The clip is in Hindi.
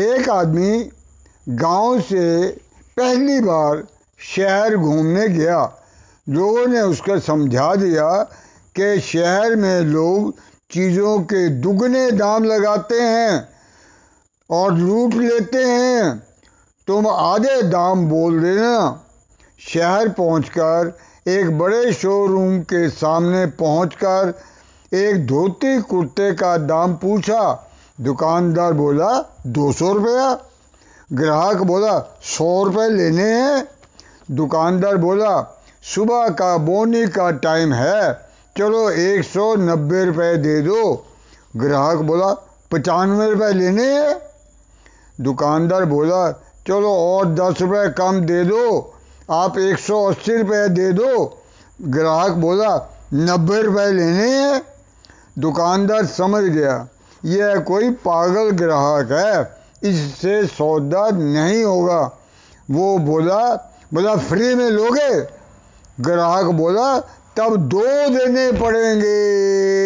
एक आदमी गाँव से पहली बार शहर घूमने गया। लोगों ने उसको समझा दिया कि शहर में लोग चीज़ों के दुगने दाम लगाते हैं और लूट लेते हैं। तुम आधे दाम बोल देना। शहर पहुंचकर एक बड़े शोरूम के सामने पहुंचकर एक धोती कुर्ते का दाम पूछा। दुकानदार बोला, दो सौ रुपया। ग्राहक बोला, सौ रुपये लेने हैं। दुकानदार बोला, सुबह का बोनी का टाइम है, चलो एक सौ नब्बे रुपये दे दो। ग्राहक बोला, पचानवे रुपये लेने हैं। दुकानदार बोला, चलो और दस रुपये कम दे दो, आप एक सौ अस्सी रुपये दे दो। ग्राहक बोला, नब्बे रुपये लेने हैं। दुकानदार समझ गया। यह कोई पागल ग्राहक है, इससे सौदा नहीं होगा। वो बोला बोला, फ्री में लोगे? ग्राहक बोला, तब दो देने पड़ेंगे।